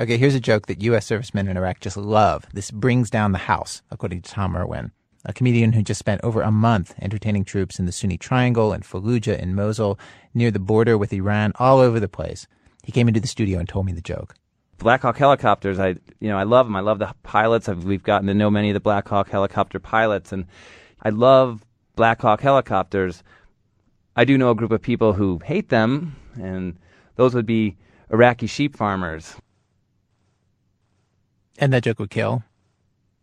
Okay, here's a joke that U.S. servicemen in Iraq just love. This brings down the house, according to Tom Irwin, a comedian who just spent over a month entertaining troops in the Sunni Triangle and Fallujah in Mosul, near the border with Iran, all over the place. He came into the studio and told me the joke. Black Hawk helicopters, I you know I love them. I love the pilots. I've, we've gotten to know many of the Black Hawk helicopter pilots, and I love Black Hawk helicopters. I do know a group of people who hate them, and those would be Iraqi sheep farmers. And that joke would kill.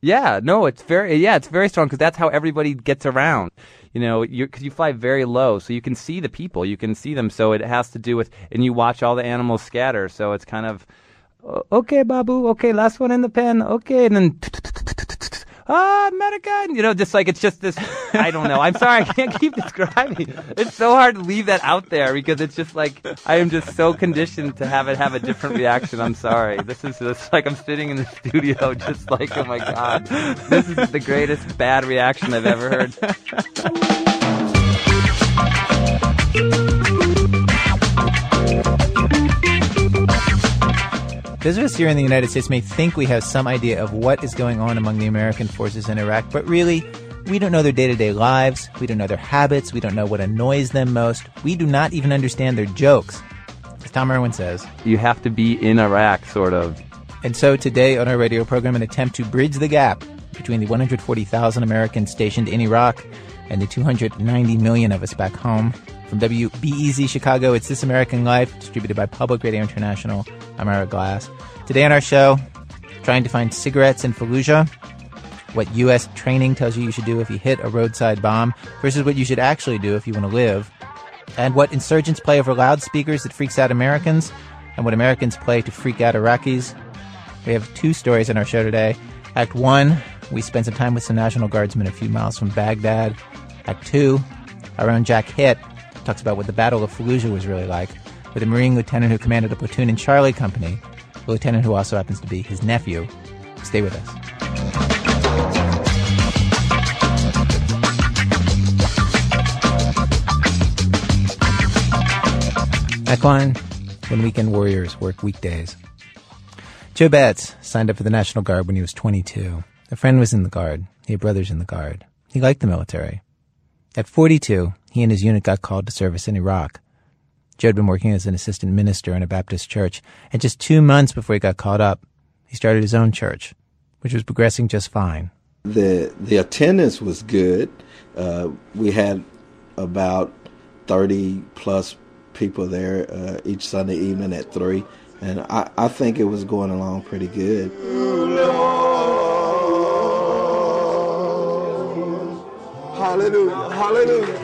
Yeah, no, it's very yeah, it's very strong because that's how everybody gets around. You know, because you fly very low, so you can see the people, you can see them. So it has to do with, and you watch all the animals scatter. So it's kind of, okay, Babu, okay, last one in the pen, okay, and then ah, America, you know, just like it's just this. I don't know. I'm sorry, I can't keep describing. It's so hard to leave that out there because it's just like I am just so conditioned to have it have a different reaction. I'm sorry. This is just like I'm sitting in the studio, just like, oh my god, this is the greatest bad reaction I've ever heard. Those of us here in the United States may think we have some idea of what is going on among the American forces in Iraq, but really, we don't know their day to day lives. We don't know their habits. We don't know what annoys them most. We do not even understand their jokes. As Tom Irwin says, you have to be in Iraq, sort of. And so today on our radio program, an attempt to bridge the gap between the 140,000 Americans stationed in Iraq and the 290 million of us back home. From WBEZ Chicago, it's This American Life, distributed by Public Radio International. I'm Ira Glass. Today on our show, trying to find cigarettes in Fallujah, what U.S. training tells you you should do if you hit a roadside bomb versus what you should actually do if you want to live, and what insurgents play over loudspeakers that freaks out Americans, and what Americans play to freak out Iraqis. We have two stories in our show today. Act one, we spend some time with some National Guardsmen a few miles from Baghdad. Act two, our own Jack Hitt talks about what the Battle of Fallujah was really like with a Marine lieutenant who commanded a platoon in Charlie Company, a lieutenant who also happens to be his nephew. Stay with us. Equine, when weekend warriors work weekdays. Joe Betts signed up for the National Guard when he was 22. A friend was in the Guard. He had brothers in the Guard. He liked the military. At 42, he and his unit got called to service in Iraq. Joe had been working as an assistant minister in a Baptist church, and just two months before he got caught up, he started his own church, which was progressing just fine. The the attendance was good. Uh, we had about thirty plus people there uh, each Sunday evening at three, and I, I think it was going along pretty good. Hallelujah! Hallelujah!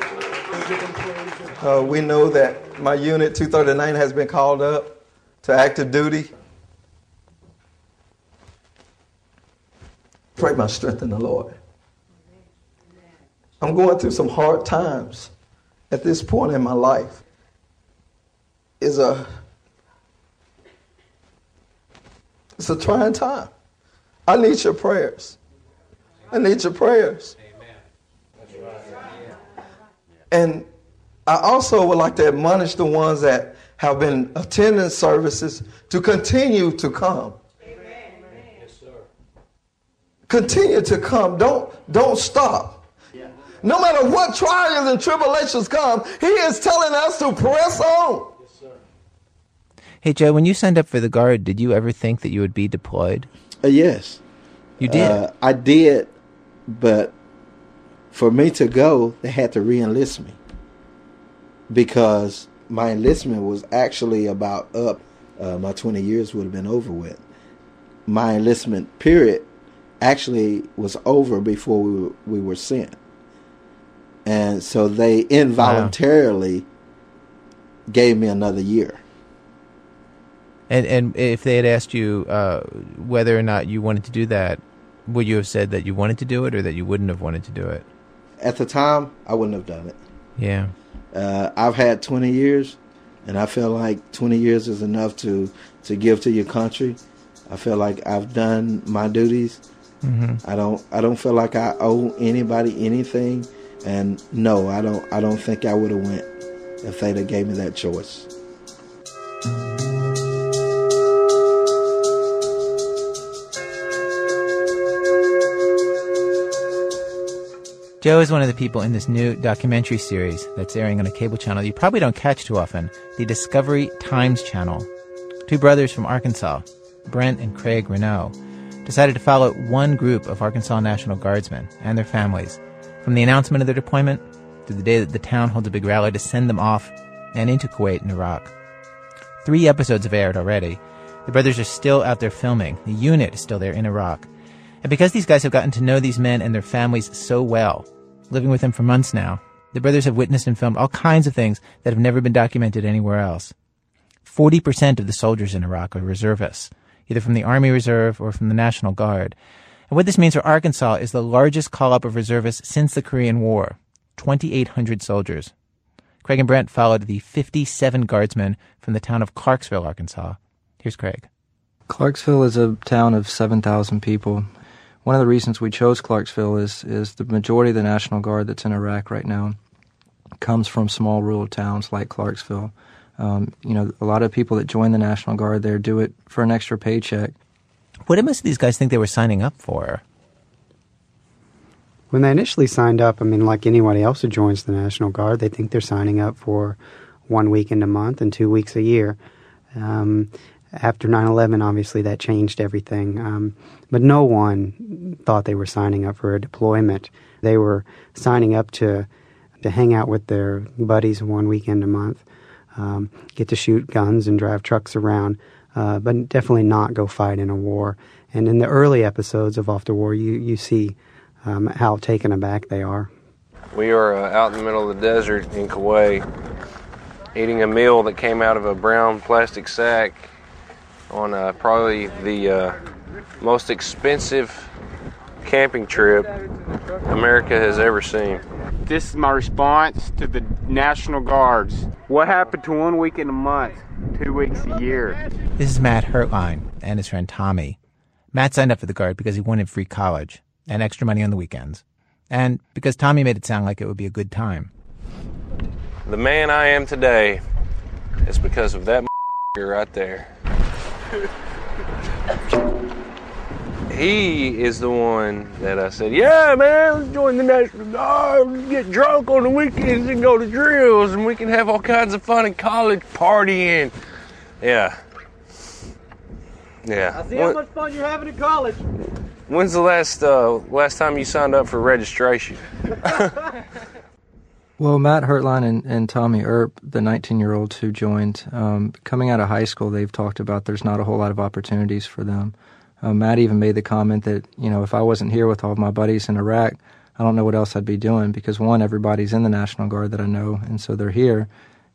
Uh, we know that my unit 239 has been called up to active duty. Pray my strength in the Lord. I'm going through some hard times at this point in my life. Is a it's a trying time. I need your prayers. I need your prayers. amen And I also would like to admonish the ones that have been attending services to continue to come. Continue to come. Don't don't stop. No matter what trials and tribulations come, He is telling us to press on. Yes, sir. Hey Joe, when you signed up for the guard, did you ever think that you would be deployed? Uh, yes, you did. Uh, I did, but for me to go, they had to re-enlist me because my enlistment was actually about up. Uh, my 20 years would have been over with. My enlistment period actually was over before we were, we were sent. And so they involuntarily wow. gave me another year. And and if they had asked you uh, whether or not you wanted to do that, would you have said that you wanted to do it or that you wouldn't have wanted to do it? At the time, I wouldn't have done it. Yeah. Uh, I've had 20 years, and I feel like 20 years is enough to to give to your country. I feel like I've done my duties. Mm-hmm. I don't I don't feel like I owe anybody anything, and no, I don't I don't think I would have went if they'd have gave me that choice. Joe is one of the people in this new documentary series that's airing on a cable channel you probably don't catch too often, the Discovery Times channel. Two brothers from Arkansas, Brent and Craig Renaud, decided to follow one group of Arkansas National Guardsmen and their families from the announcement of their deployment to the day that the town holds a big rally to send them off and into Kuwait and Iraq. Three episodes have aired already. The brothers are still out there filming. The unit is still there in Iraq. And because these guys have gotten to know these men and their families so well, living with them for months now, the brothers have witnessed and filmed all kinds of things that have never been documented anywhere else. 40% of the soldiers in Iraq are reservists, either from the Army Reserve or from the National Guard. And what this means for Arkansas is the largest call up of reservists since the Korean War 2,800 soldiers. Craig and Brent followed the 57 guardsmen from the town of Clarksville, Arkansas. Here's Craig. Clarksville is a town of 7,000 people. One of the reasons we chose Clarksville is, is the majority of the National Guard that's in Iraq right now comes from small rural towns like Clarksville. Um, you know, a lot of people that join the National Guard there do it for an extra paycheck. What did most of these guys think they were signing up for? When they initially signed up, I mean, like anybody else who joins the National Guard, they think they're signing up for one weekend a month and two weeks a year. Um, after 9 11, obviously, that changed everything. Um, but no one thought they were signing up for a deployment. They were signing up to, to hang out with their buddies one weekend a month, um, get to shoot guns and drive trucks around, uh, but definitely not go fight in a war. And in the early episodes of Off to War, you, you see um, how taken aback they are. We are uh, out in the middle of the desert in Kuwait eating a meal that came out of a brown plastic sack on uh, probably the uh, most expensive camping trip America has ever seen. This is my response to the National Guards. What happened to one week in a month, two weeks a year? This is Matt Hertline and his friend Tommy. Matt signed up for the Guard because he wanted free college and extra money on the weekends. And because Tommy made it sound like it would be a good time. The man I am today is because of that right there. He is the one that I said, "Yeah, man, let's join the National Guard. Get drunk on the weekends and go to drills, and we can have all kinds of fun in college partying." Yeah, yeah. I see how much fun you're having in college. When's the last uh, last time you signed up for registration? Well, Matt Hertline and, and Tommy Earp, the 19 year olds who joined, um, coming out of high school, they've talked about there's not a whole lot of opportunities for them. Uh, Matt even made the comment that, you know, if I wasn't here with all my buddies in Iraq, I don't know what else I'd be doing because, one, everybody's in the National Guard that I know, and so they're here.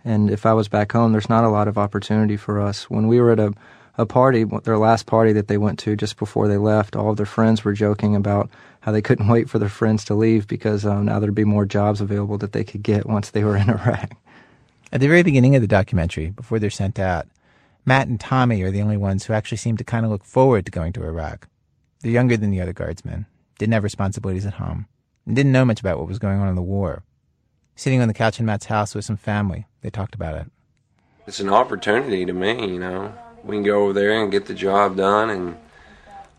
And if I was back home, there's not a lot of opportunity for us. When we were at a, a party, their last party that they went to just before they left, all of their friends were joking about how they couldn't wait for their friends to leave because um, now there'd be more jobs available that they could get once they were in Iraq. At the very beginning of the documentary, before they're sent out, Matt and Tommy are the only ones who actually seem to kind of look forward to going to Iraq. They're younger than the other guardsmen, didn't have responsibilities at home, and didn't know much about what was going on in the war. Sitting on the couch in Matt's house with some family, they talked about it. It's an opportunity to me, you know. We can go over there and get the job done, and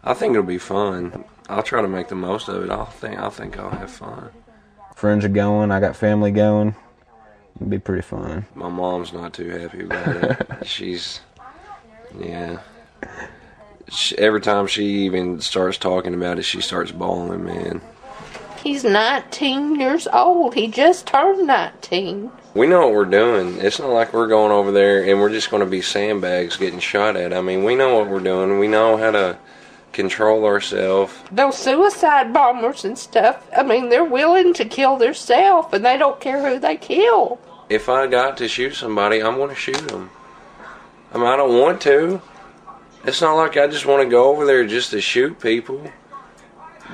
I think it'll be fun. I'll try to make the most of it. I'll think I think I'll have fun. Friends are going. I got family going. It'll be pretty fun. My mom's not too happy about it. She's, yeah. She, every time she even starts talking about it, she starts bawling, man. He's 19 years old. He just turned 19. We know what we're doing. It's not like we're going over there and we're just going to be sandbags getting shot at. I mean, we know what we're doing. We know how to control ourselves. Those suicide bombers and stuff, I mean, they're willing to kill themselves and they don't care who they kill. If I got to shoot somebody, I'm going to shoot them. I mean, I don't want to. It's not like I just want to go over there just to shoot people.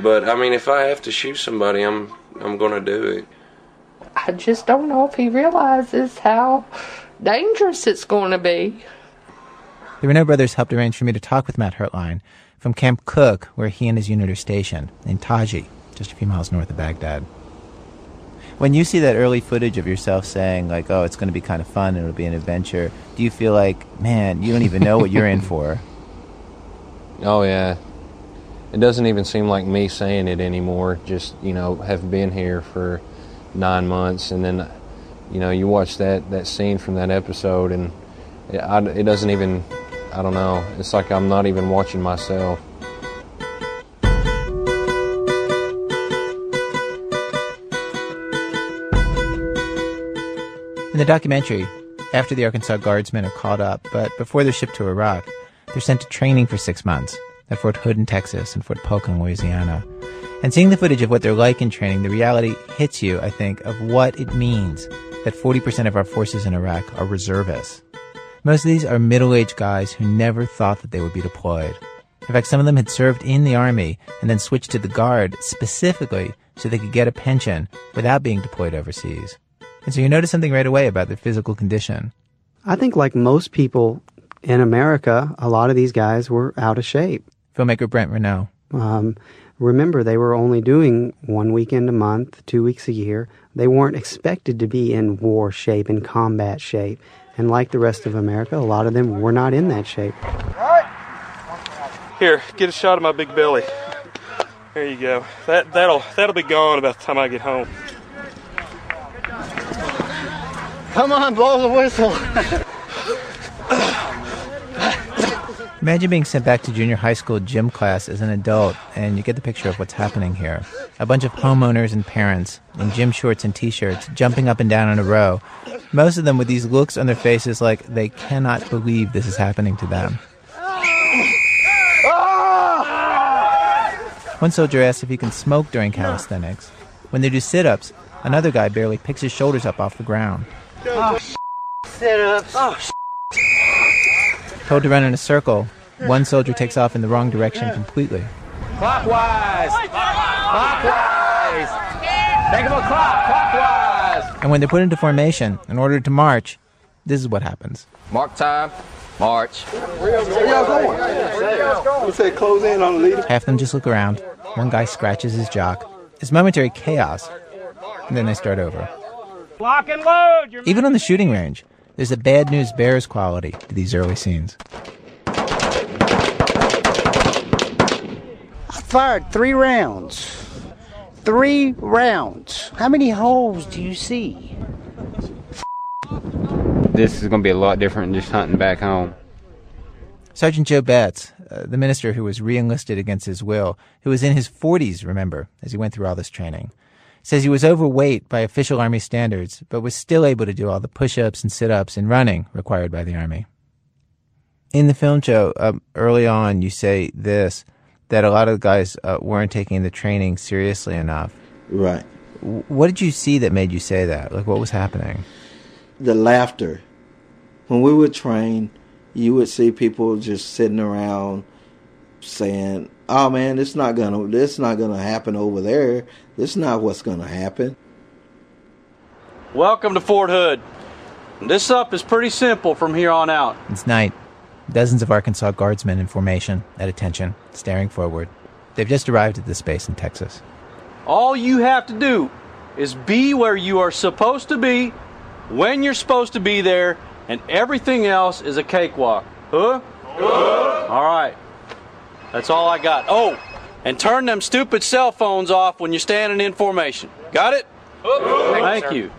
But I mean, if I have to shoot somebody, I'm I'm going to do it. I just don't know if he realizes how dangerous it's going to be. The Renaud brothers helped arrange for me to talk with Matt Hertline from Camp Cooke, where he and his unit are stationed, in Taji, just a few miles north of Baghdad. When you see that early footage of yourself saying, like, oh, it's going to be kind of fun and it'll be an adventure, do you feel like, man, you don't even know what you're in for? Oh, yeah. it doesn't even seem like me saying it anymore. Just you know, have been here for nine months, and then you know, you watch that that scene from that episode, and it, I, it doesn't even. I don't know. It's like I'm not even watching myself. In the documentary, after the Arkansas Guardsmen are caught up, but before they're shipped to Iraq, they're sent to training for six months at Fort Hood in Texas and Fort Polk in Louisiana. And seeing the footage of what they're like in training, the reality hits you, I think, of what it means that 40% of our forces in Iraq are reservists. Most of these are middle aged guys who never thought that they would be deployed. In fact, some of them had served in the Army and then switched to the Guard specifically so they could get a pension without being deployed overseas. And so you notice something right away about their physical condition. I think, like most people in America, a lot of these guys were out of shape. Filmmaker Brent Renaud. Um, remember, they were only doing one weekend a month, two weeks a year. They weren't expected to be in war shape, in combat shape. And like the rest of America, a lot of them were not in that shape. Here, get a shot of my big belly. There you go. That that'll that'll be gone about the time I get home. Come on, blow the whistle. Imagine being sent back to junior high school gym class as an adult, and you get the picture of what's happening here. A bunch of homeowners and parents in gym shorts and t shirts jumping up and down in a row, most of them with these looks on their faces like they cannot believe this is happening to them. One soldier asks if he can smoke during calisthenics. When they do sit ups, another guy barely picks his shoulders up off the ground. Oh, oh sit ups. Oh, Told to run in a circle, one soldier takes off in the wrong direction completely. Clockwise! Clockwise! Think of a clock! Clockwise! And when they're put into formation in order to march, this is what happens. Mark time. March. Where y'all going? He say close in on the leader. Half of them just look around. One guy scratches his jock. It's momentary chaos. And then they start over. Lock and load. You're Even on the shooting range, there's a bad news bears quality to these early scenes. I fired three rounds. Three rounds. How many holes do you see? This is going to be a lot different than just hunting back home. Sergeant Joe Betts, uh, the minister who was reenlisted against his will, who was in his 40s, remember, as he went through all this training, says he was overweight by official Army standards, but was still able to do all the push ups and sit ups and running required by the Army. In the film show, um, early on, you say this that a lot of the guys uh, weren't taking the training seriously enough. Right. What did you see that made you say that? Like, what was happening? The laughter. When we would train, you would see people just sitting around saying, "Oh man, it's not gonna, this not gonna happen over there. This is not what's gonna happen." Welcome to Fort Hood. This up is pretty simple from here on out. It's night. Dozens of Arkansas guardsmen in formation, at attention, staring forward. They've just arrived at this base in Texas. All you have to do is be where you are supposed to be, when you're supposed to be there, and everything else is a cakewalk. Huh? All right. That's all I got. Oh, and turn them stupid cell phones off when you're standing in formation. Got it? Thank you.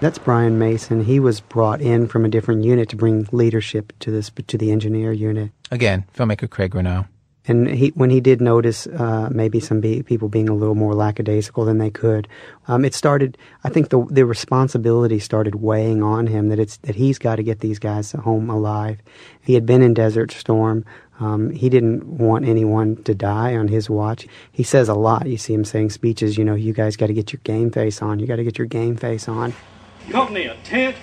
That's Brian Mason. He was brought in from a different unit to bring leadership to this to the engineer unit. Again, filmmaker Craig Renaud. And he, when he did notice uh, maybe some be, people being a little more lackadaisical than they could, um, it started. I think the the responsibility started weighing on him that it's that he's got to get these guys home alive. He had been in Desert Storm. Um, he didn't want anyone to die on his watch. He says a lot. You see him saying speeches. You know, you guys got to get your game face on. You got to get your game face on. Company a tent.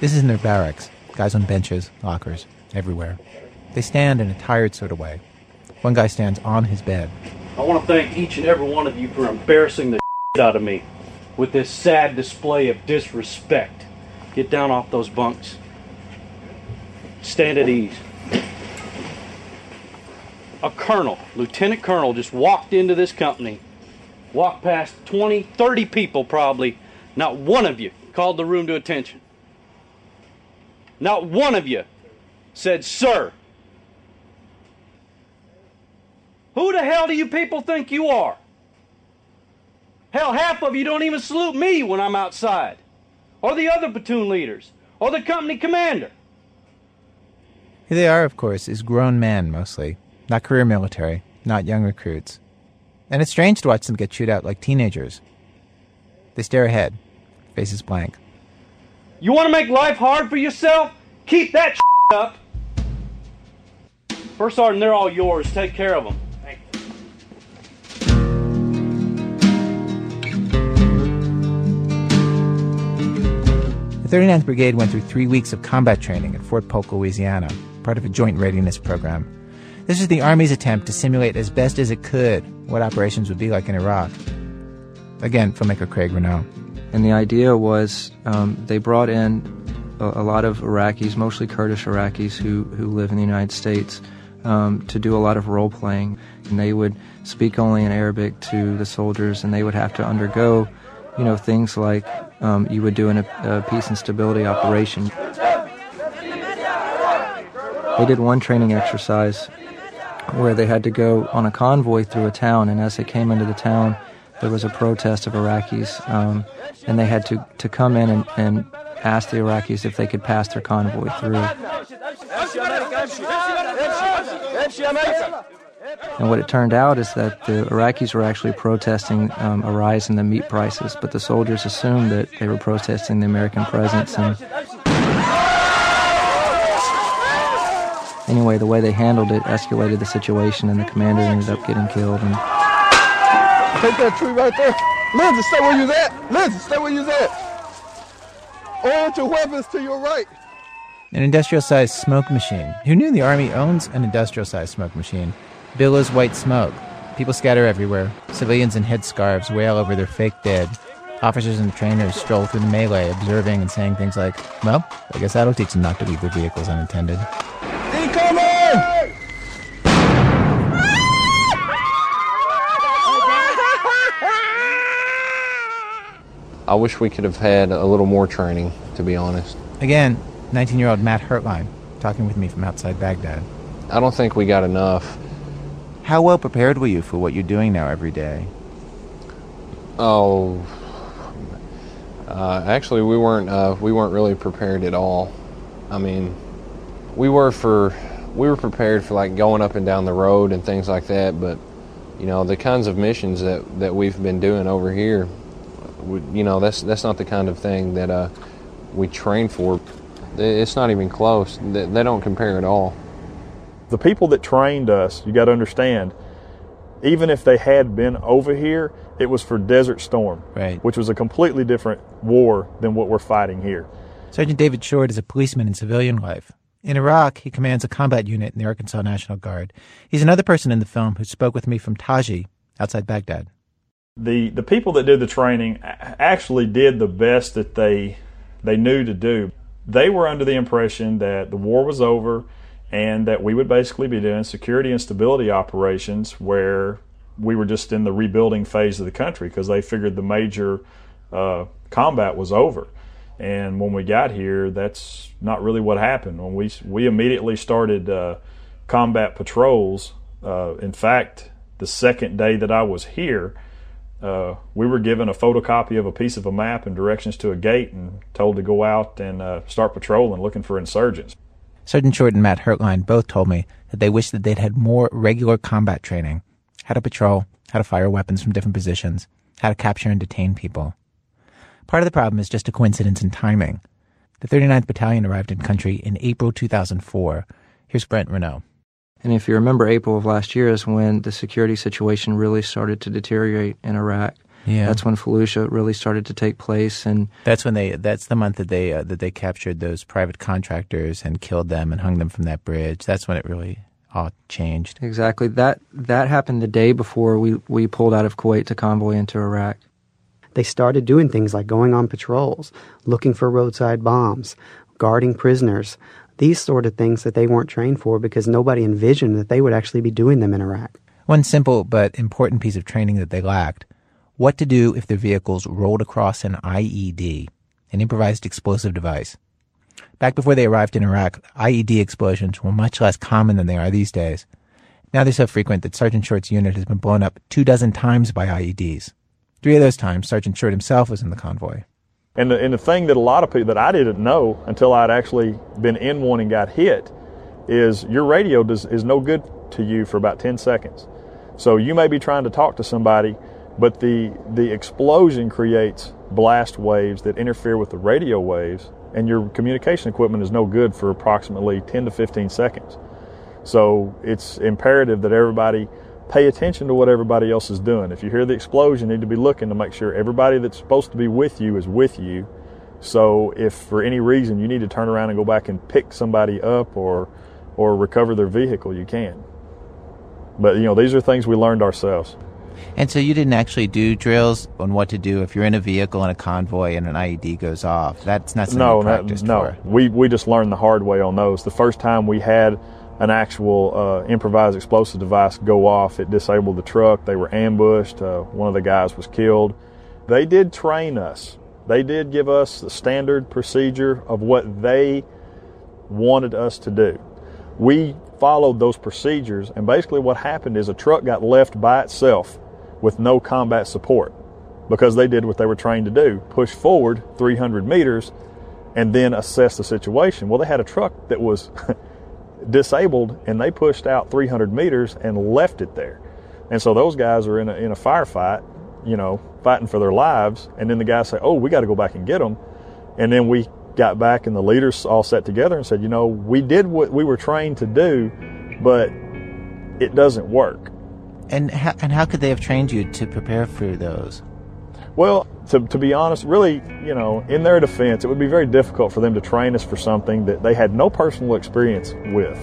This is in their barracks. Guys on benches, lockers, everywhere. They stand in a tired sort of way. One guy stands on his bed. I want to thank each and every one of you for embarrassing the shit out of me with this sad display of disrespect. Get down off those bunks. Stand at ease. A colonel, lieutenant colonel, just walked into this company, walked past 20, 30 people probably. Not one of you called the room to attention. Not one of you said, Sir, hell do you people think you are? Hell, half of you don't even salute me when I'm outside, or the other platoon leaders, or the company commander. Here they are, of course, is grown men mostly, not career military, not young recruits. And it's strange to watch them get chewed out like teenagers. They stare ahead, faces blank. You want to make life hard for yourself? Keep that up. First Sergeant, they're all yours. Take care of them. The 39th Brigade went through three weeks of combat training at Fort Polk, Louisiana, part of a joint readiness program. This was the Army's attempt to simulate as best as it could what operations would be like in Iraq. Again, filmmaker Craig Renaud. And the idea was um, they brought in a, a, lot of Iraqis, mostly Kurdish Iraqis who, who live in the United States, um, to do a lot of role playing. And they would speak only in Arabic to the soldiers, and they would have to undergo, you know, things like um, you would do in a, a peace and stability operation. They did one training exercise where they had to go on a convoy through a town, and as they came into the town, there was a protest of Iraqis, um, and they had to, to come in and, and ask the Iraqis if they could pass their convoy through. And what it turned out is that the Iraqis were actually protesting um, a rise in the meat prices, but the soldiers assumed that they were protesting the American presence. And anyway, the way they handled it escalated the situation, and the commander ended up getting killed. And Take that tree right there. Lindsay, stay where you're at. Lindsay, stay where you're at. Orient your weapons to your right. An industrial sized smoke machine. Who knew the Army owns an industrial sized smoke machine? Billows white smoke. People scatter everywhere. Civilians in headscarves wail over their fake dead. Officers and trainers stroll through the melee, observing and saying things like, Well, I guess that'll teach them not to leave their vehicles unattended. Incoming! I wish we could have had a little more training, to be honest. Again, 19 year old Matt Hertline talking with me from outside Baghdad. I don't think we got enough. How well prepared were you for what you're doing now every day? Oh, uh, actually, we weren't. Uh, we weren't really prepared at all. I mean, we were for we were prepared for like going up and down the road and things like that. But you know, the kinds of missions that that we've been doing over here, we, you know, that's that's not the kind of thing that uh, we train for. It's not even close. They, they don't compare at all the people that trained us, you got to understand, even if they had been over here, it was for Desert Storm, right. which was a completely different war than what we're fighting here. Sergeant David Short is a policeman in civilian life. In Iraq, he commands a combat unit in the Arkansas National Guard. He's another person in the film who spoke with me from Taji outside Baghdad. The the people that did the training actually did the best that they they knew to do. They were under the impression that the war was over and that we would basically be doing security and stability operations where we were just in the rebuilding phase of the country because they figured the major uh, combat was over. And when we got here, that's not really what happened. When we we immediately started uh, combat patrols. Uh, in fact, the second day that I was here, uh, we were given a photocopy of a piece of a map and directions to a gate, and told to go out and uh, start patrolling, looking for insurgents. Sergeant Short and Matt Hertline both told me that they wish that they'd had more regular combat training how to patrol, how to fire weapons from different positions, how to capture and detain people. Part of the problem is just a coincidence in timing. The 39th Battalion arrived in country in April 2004. Here's Brent Renaud. And if you remember, April of last year is when the security situation really started to deteriorate in Iraq. Yeah. That's when Fallujah really started to take place, and that's when they. That's the month that they uh, that they captured those private contractors and killed them and hung them from that bridge. That's when it really all changed. Exactly. That that happened the day before we we pulled out of Kuwait to convoy into Iraq. They started doing things like going on patrols, looking for roadside bombs, guarding prisoners. These sort of things that they weren't trained for because nobody envisioned that they would actually be doing them in Iraq. One simple but important piece of training that they lacked what to do if their vehicles rolled across an IED, an improvised explosive device. Back before they arrived in Iraq, IED explosions were much less common than they are these days. Now they're so frequent that Sergeant Short's unit has been blown up two dozen times by IEDs. Three of those times, Sergeant Short himself was in the convoy. And the, and the thing that a lot of people that I didn't know until I'd actually been in one and got hit is your radio does, is no good to you for about 10 seconds. So you may be trying to talk to somebody, but the, the explosion creates blast waves that interfere with the radio waves, and your communication equipment is no good for approximately 10 to 15 seconds. So it's imperative that everybody pay attention to what everybody else is doing. If you hear the explosion, you need to be looking to make sure everybody that's supposed to be with you is with you. So if for any reason you need to turn around and go back and pick somebody up or or recover their vehicle, you can. But you know, these are things we learned ourselves. And so you didn't actually do drills on what to do if you're in a vehicle in a convoy and an IED goes off. That's not something no, that- no. for. We we just learned the hard way on those. The first time we had an actual uh, improvised explosive device go off, it disabled the truck. They were ambushed. Uh, one of the guys was killed. They did train us. They did give us the standard procedure of what they wanted us to do. We followed those procedures, and basically what happened is a truck got left by itself with no combat support because they did what they were trained to do push forward 300 meters and then assess the situation. Well, they had a truck that was disabled and they pushed out 300 meters and left it there. And so those guys are in a, in a firefight, you know, fighting for their lives. And then the guys say, oh, we got to go back and get them. And then we got back and the leaders all sat together and said, you know, we did what we were trained to do, but it doesn't work. And how, and how could they have trained you to prepare for those? Well, to, to be honest, really, you know, in their defense, it would be very difficult for them to train us for something that they had no personal experience with.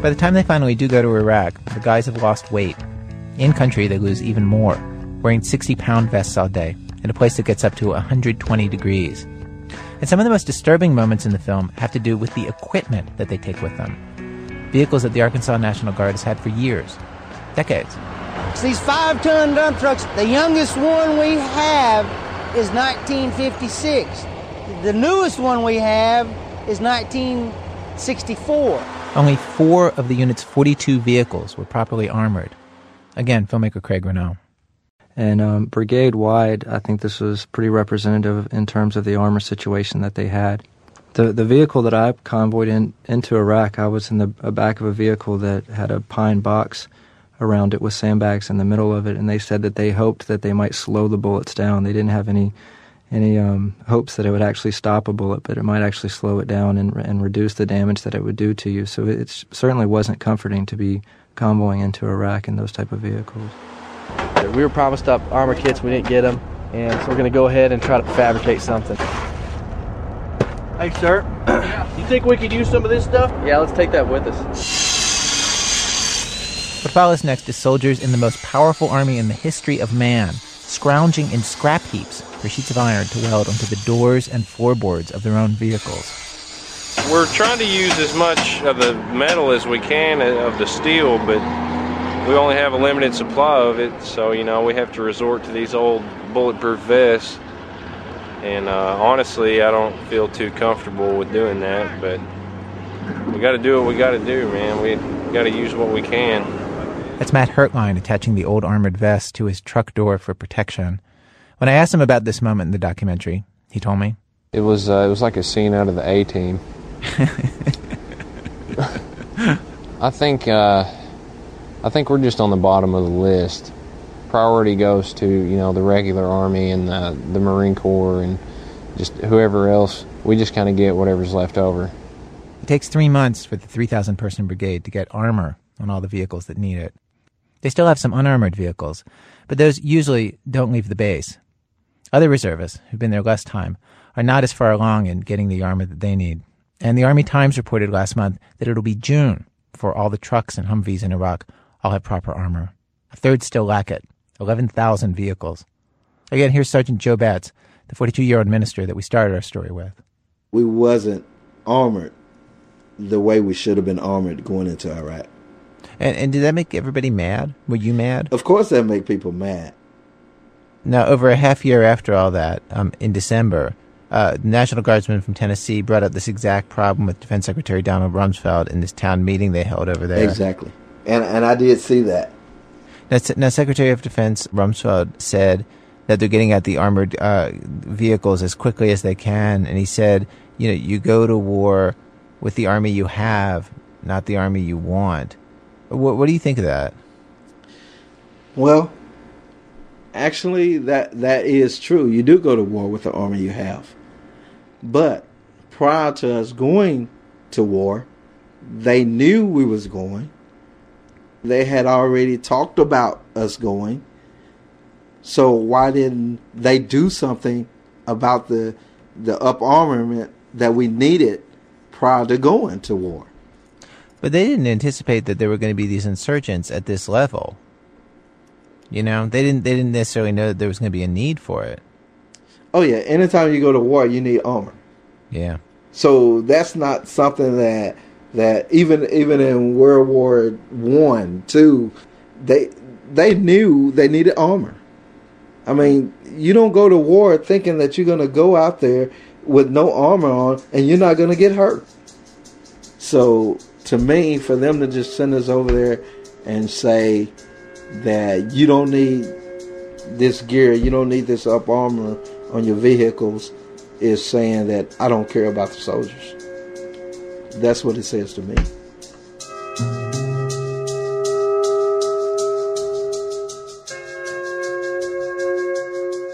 By the time they finally do go to Iraq, the guys have lost weight. In country, they lose even more, wearing 60 pound vests all day, in a place that gets up to 120 degrees. And some of the most disturbing moments in the film have to do with the equipment that they take with them. Vehicles that the Arkansas National Guard has had for years, decades. It's these five ton dump trucks. The youngest one we have is 1956. The newest one we have is 1964. Only four of the unit's 42 vehicles were properly armored. Again, filmmaker Craig Renaud. And um, brigade wide, I think this was pretty representative in terms of the armor situation that they had. The the vehicle that I convoyed in into Iraq, I was in the back of a vehicle that had a pine box around it with sandbags in the middle of it, and they said that they hoped that they might slow the bullets down. They didn't have any any um, hopes that it would actually stop a bullet, but it might actually slow it down and and reduce the damage that it would do to you. So it certainly wasn't comforting to be convoying into Iraq in those type of vehicles. We were promised up armor kits, we didn't get them, and so we're going to go ahead and try to fabricate something. Hey, sir, you think we could use some of this stuff? Yeah, let's take that with us. What follows next is soldiers in the most powerful army in the history of man, scrounging in scrap heaps for sheets of iron to weld onto the doors and floorboards of their own vehicles. We're trying to use as much of the metal as we can uh, of the steel, but we only have a limited supply of it, so you know we have to resort to these old bulletproof vests. And uh, honestly, I don't feel too comfortable with doing that, but we got to do what we got to do, man. We got to use what we can. That's Matt Hertline attaching the old armored vest to his truck door for protection. When I asked him about this moment in the documentary, he told me. It was uh, it was like a scene out of the A Team. I think uh, I think we're just on the bottom of the list. Priority goes to you know the regular Army and the, the Marine Corps and just whoever else. We just kind of get whatever's left over. It takes three months for the 3,000 person brigade to get armor on all the vehicles that need it. They still have some unarmored vehicles, but those usually don't leave the base. Other reservists, who've been there less time, are not as far along in getting the armor that they need. And the Army Times reported last month that it'll be June before all the trucks and Humvees in Iraq all have proper armor. A third still lack it 11,000 vehicles. Again, here's Sergeant Joe Betts, the 42 year old minister that we started our story with. We wasn't armored the way we should have been armored going into Iraq. And, and did that make everybody mad? Were you mad? Of course, that make people mad. Now, over a half year after all that, um, in December, uh, National Guardsmen from Tennessee brought up this exact problem with Defense Secretary Donald Rumsfeld in this town meeting they held over there. Exactly. And and I did see that. Now, now Secretary of Defense Rumsfeld said that they're getting at the armored uh, vehicles as quickly as they can, and he said, you know, you go to war with the army you have, not the army you want. What, what do you think of that? Well, actually, that that is true. You do go to war with the army you have, but prior to us going to war, they knew we was going. They had already talked about us going. So why didn't they do something about the the up armament that we needed prior to going to war? But they didn't anticipate that there were going to be these insurgents at this level. You know, they didn't. They didn't necessarily know that there was going to be a need for it. Oh yeah, anytime you go to war, you need armor. Yeah. So that's not something that that even even in World War One, two, they they knew they needed armor. I mean, you don't go to war thinking that you're to go out there with no armor on and you're not to get hurt. So to me, for them to just send us over there and say that you don't need this gear, you don't need this up armor on your vehicles, is saying that I don't care about the soldiers. That's what it says to me.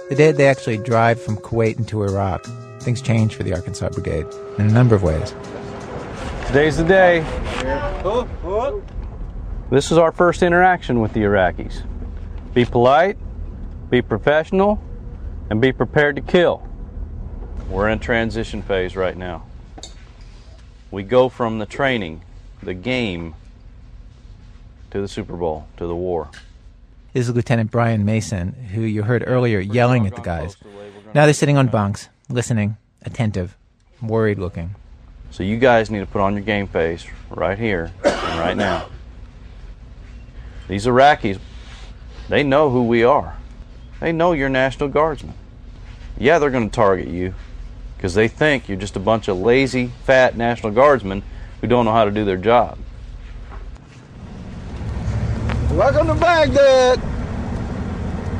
The day they actually drive from Kuwait into Iraq, things change for the Arkansas Brigade in a number of ways. Today's the day. This is our first interaction with the Iraqis. Be polite, be professional, and be prepared to kill. We're in transition phase right now. We go from the training, the game, to the Super Bowl, to the war. This is Lieutenant Brian Mason, who you heard earlier yelling at the guys. Now they're sitting on bunks, listening, attentive, worried looking. So you guys need to put on your game face right here and right now. These Iraqis, they know who we are. They know you're National Guardsmen. Yeah, they're going to target you because they think you're just a bunch of lazy, fat National Guardsmen who don't know how to do their job. Welcome to Baghdad.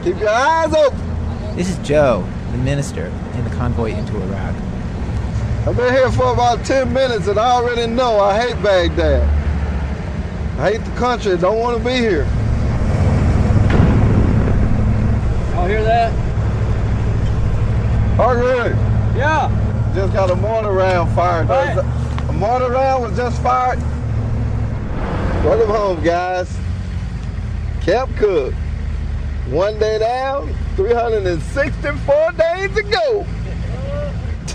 Keep your eyes open. This is Joe, the minister in the convoy into Iraq. I've been here for about 10 minutes and I already know I hate Baghdad. I hate the country. Don't want to be here. Y'all hear that? Hargrave. Yeah. Just got a mortar round fired. Right. A mortar round was just fired. Welcome home, guys. Camp Cooke. One day down, 364 days to go.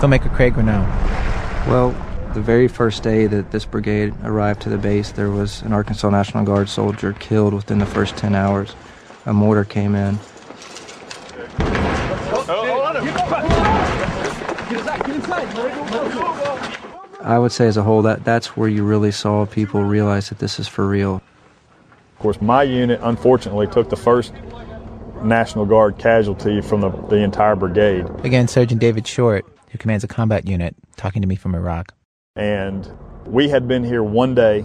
Filmmaker Craig Renaud. Well, the very first day that this brigade arrived to the base, there was an Arkansas National Guard soldier killed within the first 10 hours. A mortar came in. I would say, as a whole, that that's where you really saw people realize that this is for real. Of course, my unit unfortunately took the first National Guard casualty from the, the entire brigade. Again, Sergeant David Short, who commands a combat unit, talking to me from Iraq. And we had been here one day.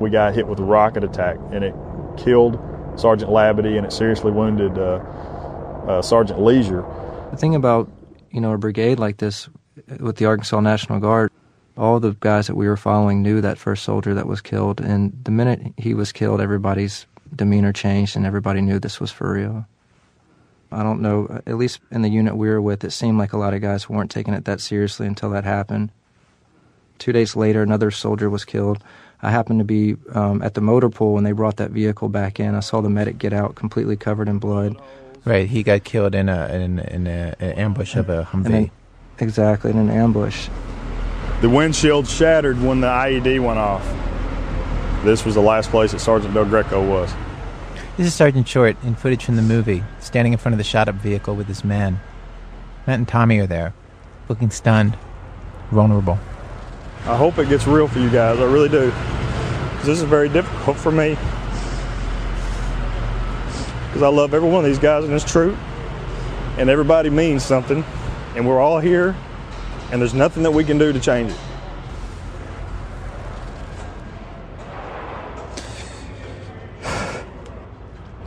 We got hit with a rocket attack, and it killed Sergeant Labadie, and it seriously wounded uh, uh, Sergeant Leisure. The thing about you know a brigade like this with the Arkansas National Guard, all the guys that we were following knew that first soldier that was killed, and the minute he was killed, everybody's demeanor changed, and everybody knew this was for real. I don't know, at least in the unit we were with, it seemed like a lot of guys weren't taking it that seriously until that happened. Two days later, another soldier was killed. I happened to be um, at the motor pool when they brought that vehicle back in. I saw the medic get out completely covered in blood. Right, he got killed in a in, in a, an ambush of a Humvee. Then, exactly, in an ambush. The windshield shattered when the IED went off. This was the last place that Sergeant Del Greco was. This is Sergeant Short in footage from the movie, standing in front of the shot up vehicle with his men. Matt and Tommy are there, looking stunned, vulnerable. I hope it gets real for you guys. I really do. this is very difficult for me. because I love every one of these guys in this troop, and everybody means something, and we're all here, and there's nothing that we can do to change it.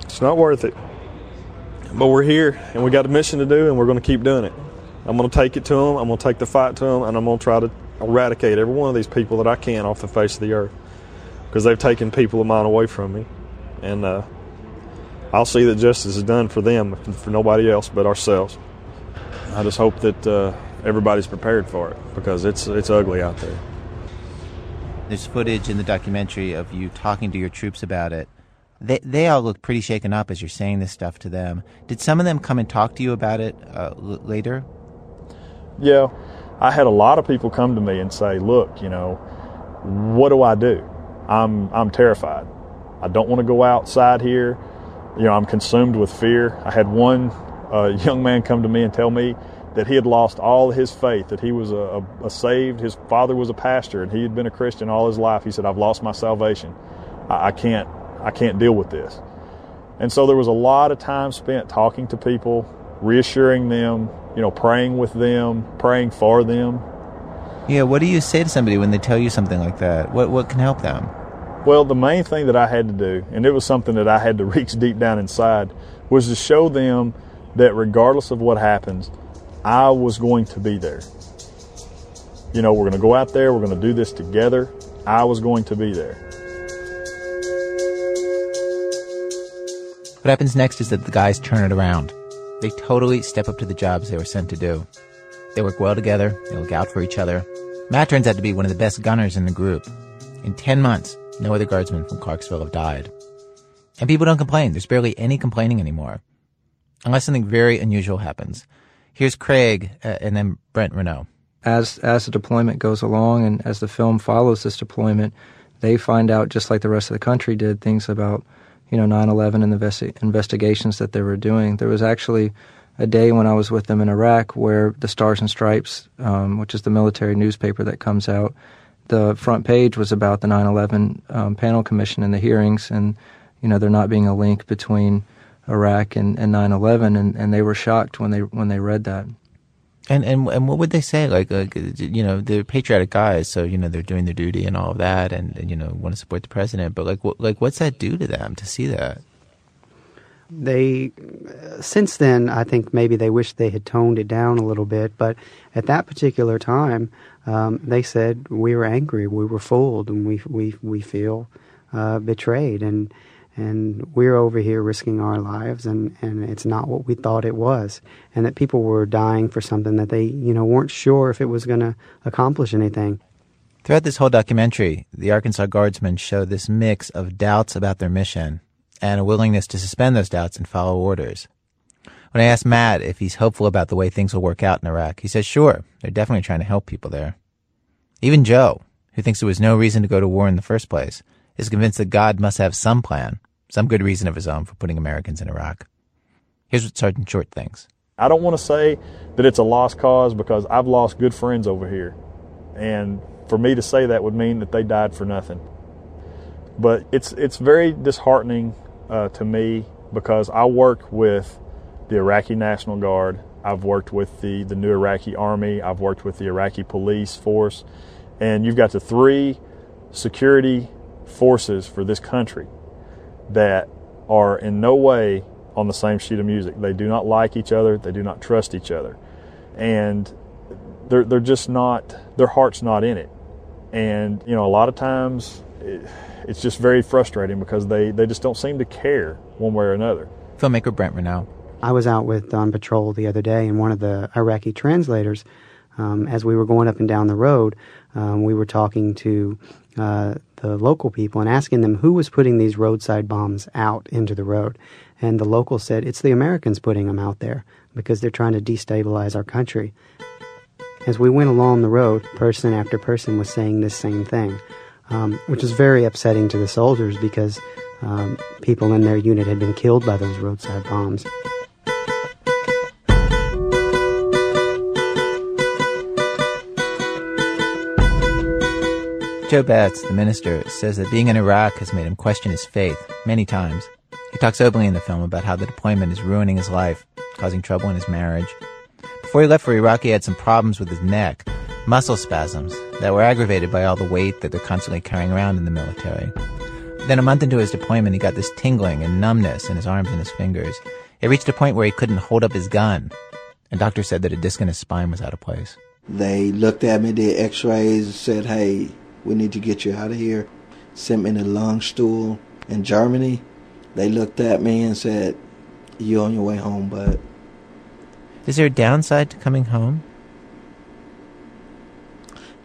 It's not worth it. But we're here, and we got a mission to do, and we're going to keep doing it. I'm going to take it to them. I'm going to take the fight to them, and I'm going to try to eradicate every one of these people that I can off the face of the earth because they've taken people of mine away from me. And uh, I'll see that justice is done for them, for nobody else but ourselves. I just hope that uh, everybody's prepared for it because it's it's ugly out there. There's footage in the documentary of you talking to your troops about it. They they all look pretty shaken up as you're saying this stuff to them. Did some of them come and talk to you about it uh, l- later? Yeah, I had a lot of people come to me and say, "Look, you know, what do I do? I'm I'm terrified. I don't want to go outside here. You know, I'm consumed with fear." I had one uh, young man come to me and tell me that he had lost all his faith, that he was a, a, a saved, his father was a pastor, and he had been a Christian all his life. He said, "I've lost my salvation. I, I can't I can't deal with this." And so there was a lot of time spent talking to people, reassuring them, you know, praying with them, praying for them. Yeah, what do you say to somebody when they tell you something like that? What what can help them? Well, the main thing that I had to do, and it was something that I had to reach deep down inside, was to show them that regardless of what happens, I was going to be there. You know, we're going to go out there, we're going to do this together. I was going to be there. What happens next is that the guys turn it around. They totally step up to the jobs they were sent to do. They work well together, they look out for each other. Matt turns out to be one of the best gunners in the group. In 10 months, no other guardsmen from Clarksville have died. And people don't complain. There's barely any complaining anymore. Unless something very unusual happens. Here's Craig uh, and then Brent Renaud. As as the deployment goes along and as the film follows this deployment, they find out just like the rest of the country did things about you know 9/11 and the investi- investigations that they were doing. There was actually a day when I was with them in Iraq where the Stars and Stripes, um, which is the military newspaper that comes out, the front page was about the 9/11 um, panel commission and the hearings, and you know there not being a link between Iraq and, and 9/11, and, and they were shocked when they when they read that. And and and what would they say? Like, like you know, they're patriotic guys, so you know they're doing their duty and all of that, and, and you know want to support the president. But like, what, like, what's that do to them to see that? They, since then, I think maybe they wish they had toned it down a little bit. But at that particular time, um, they said we were angry, we were fooled, and we we we feel uh, betrayed, and and we're over here risking our lives, and and it's not what we thought it was, and that people were dying for something that they you know weren't sure if it was going to accomplish anything. Throughout this whole documentary, the Arkansas Guardsmen show this mix of doubts about their mission and a willingness to suspend those doubts and follow orders. When I asked Matt if he's hopeful about the way things will work out in Iraq, he says, sure, they're definitely trying to help people there. Even Joe, who thinks there was no reason to go to war in the first place, is convinced that God must have some plan, some good reason of his own for putting Americans in Iraq. Here's what Sergeant Short thinks. I don't want to say that it's a lost cause because I've lost good friends over here. And for me to say that would mean that they died for nothing. But it's it's very disheartening uh, to me because I work with the Iraqi National Guard. I've worked with the, the new Iraqi Army. I've worked with the Iraqi police force. And you've got the three security forces for this country that are in no way on the same sheet of music. They do not like each other. They do not trust each other. And they're, they're just not, their heart's not in it. And, you know, a lot of times it, it's just very frustrating because they, they just don't seem to care one way or another. Filmmaker Brent Renaud. I was out with on patrol the other day, and one of the Iraqi translators, um, as we were going up and down the road, um, we were talking to uh, the local people and asking them who was putting these roadside bombs out into the road. And the locals said it's the Americans putting them out there because they're trying to destabilize our country. As we went along the road, person after person was saying this same thing, um, which was very upsetting to the soldiers because um, people in their unit had been killed by those roadside bombs. Joe Betts, the minister, says that being in Iraq has made him question his faith many times. He talks openly in the film about how the deployment is ruining his life, causing trouble in his marriage. Before he left for Iraq, he had some problems with his neck, muscle spasms that were aggravated by all the weight that they're constantly carrying around in the military. Then a month into his deployment, he got this tingling and numbness in his arms and his fingers. It reached a point where he couldn't hold up his gun, and doctors said that a disc in his spine was out of place. They looked at me, did x-rays, said, hey, we need to get you out of here. Sent me to Landstuhl in Germany. They looked at me and said, you're on your way home, bud. Is there a downside to coming home?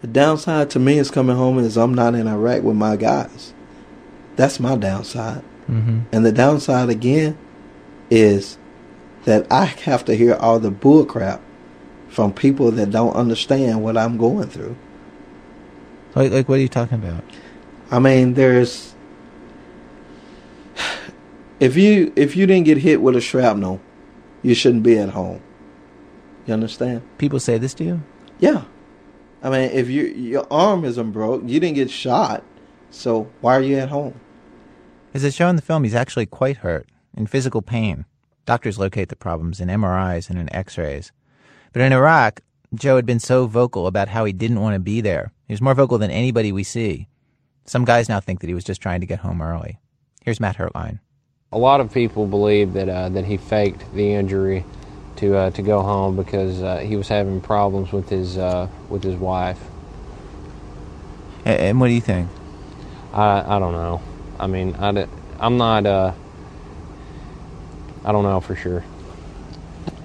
The downside to me is coming home is I'm not in Iraq with my guys. That's my downside. Mm-hmm. And the downside again is that I have to hear all the bull crap from people that don't understand what I'm going through. Like, like what are you talking about? I mean, there's if you if you didn't get hit with a shrapnel, you shouldn't be at home. You understand? People say this to you? Yeah. I mean, if you your arm isn't broke, you didn't get shot, so why are you at home? As they show in the film, he's actually quite hurt, in physical pain. Doctors locate the problems in MRIs and in X-rays. But in Iraq, Joe had been so vocal about how he didn't want to be there. He was more vocal than anybody we see. Some guys now think that he was just trying to get home early. Here's Matt Hertline. A lot of people believe that uh, that he faked the injury to uh, to go home because uh, he was having problems with his uh, with his wife. And, and what do you think? I I don't know. I mean, I I'm not. Uh, I don't know for sure.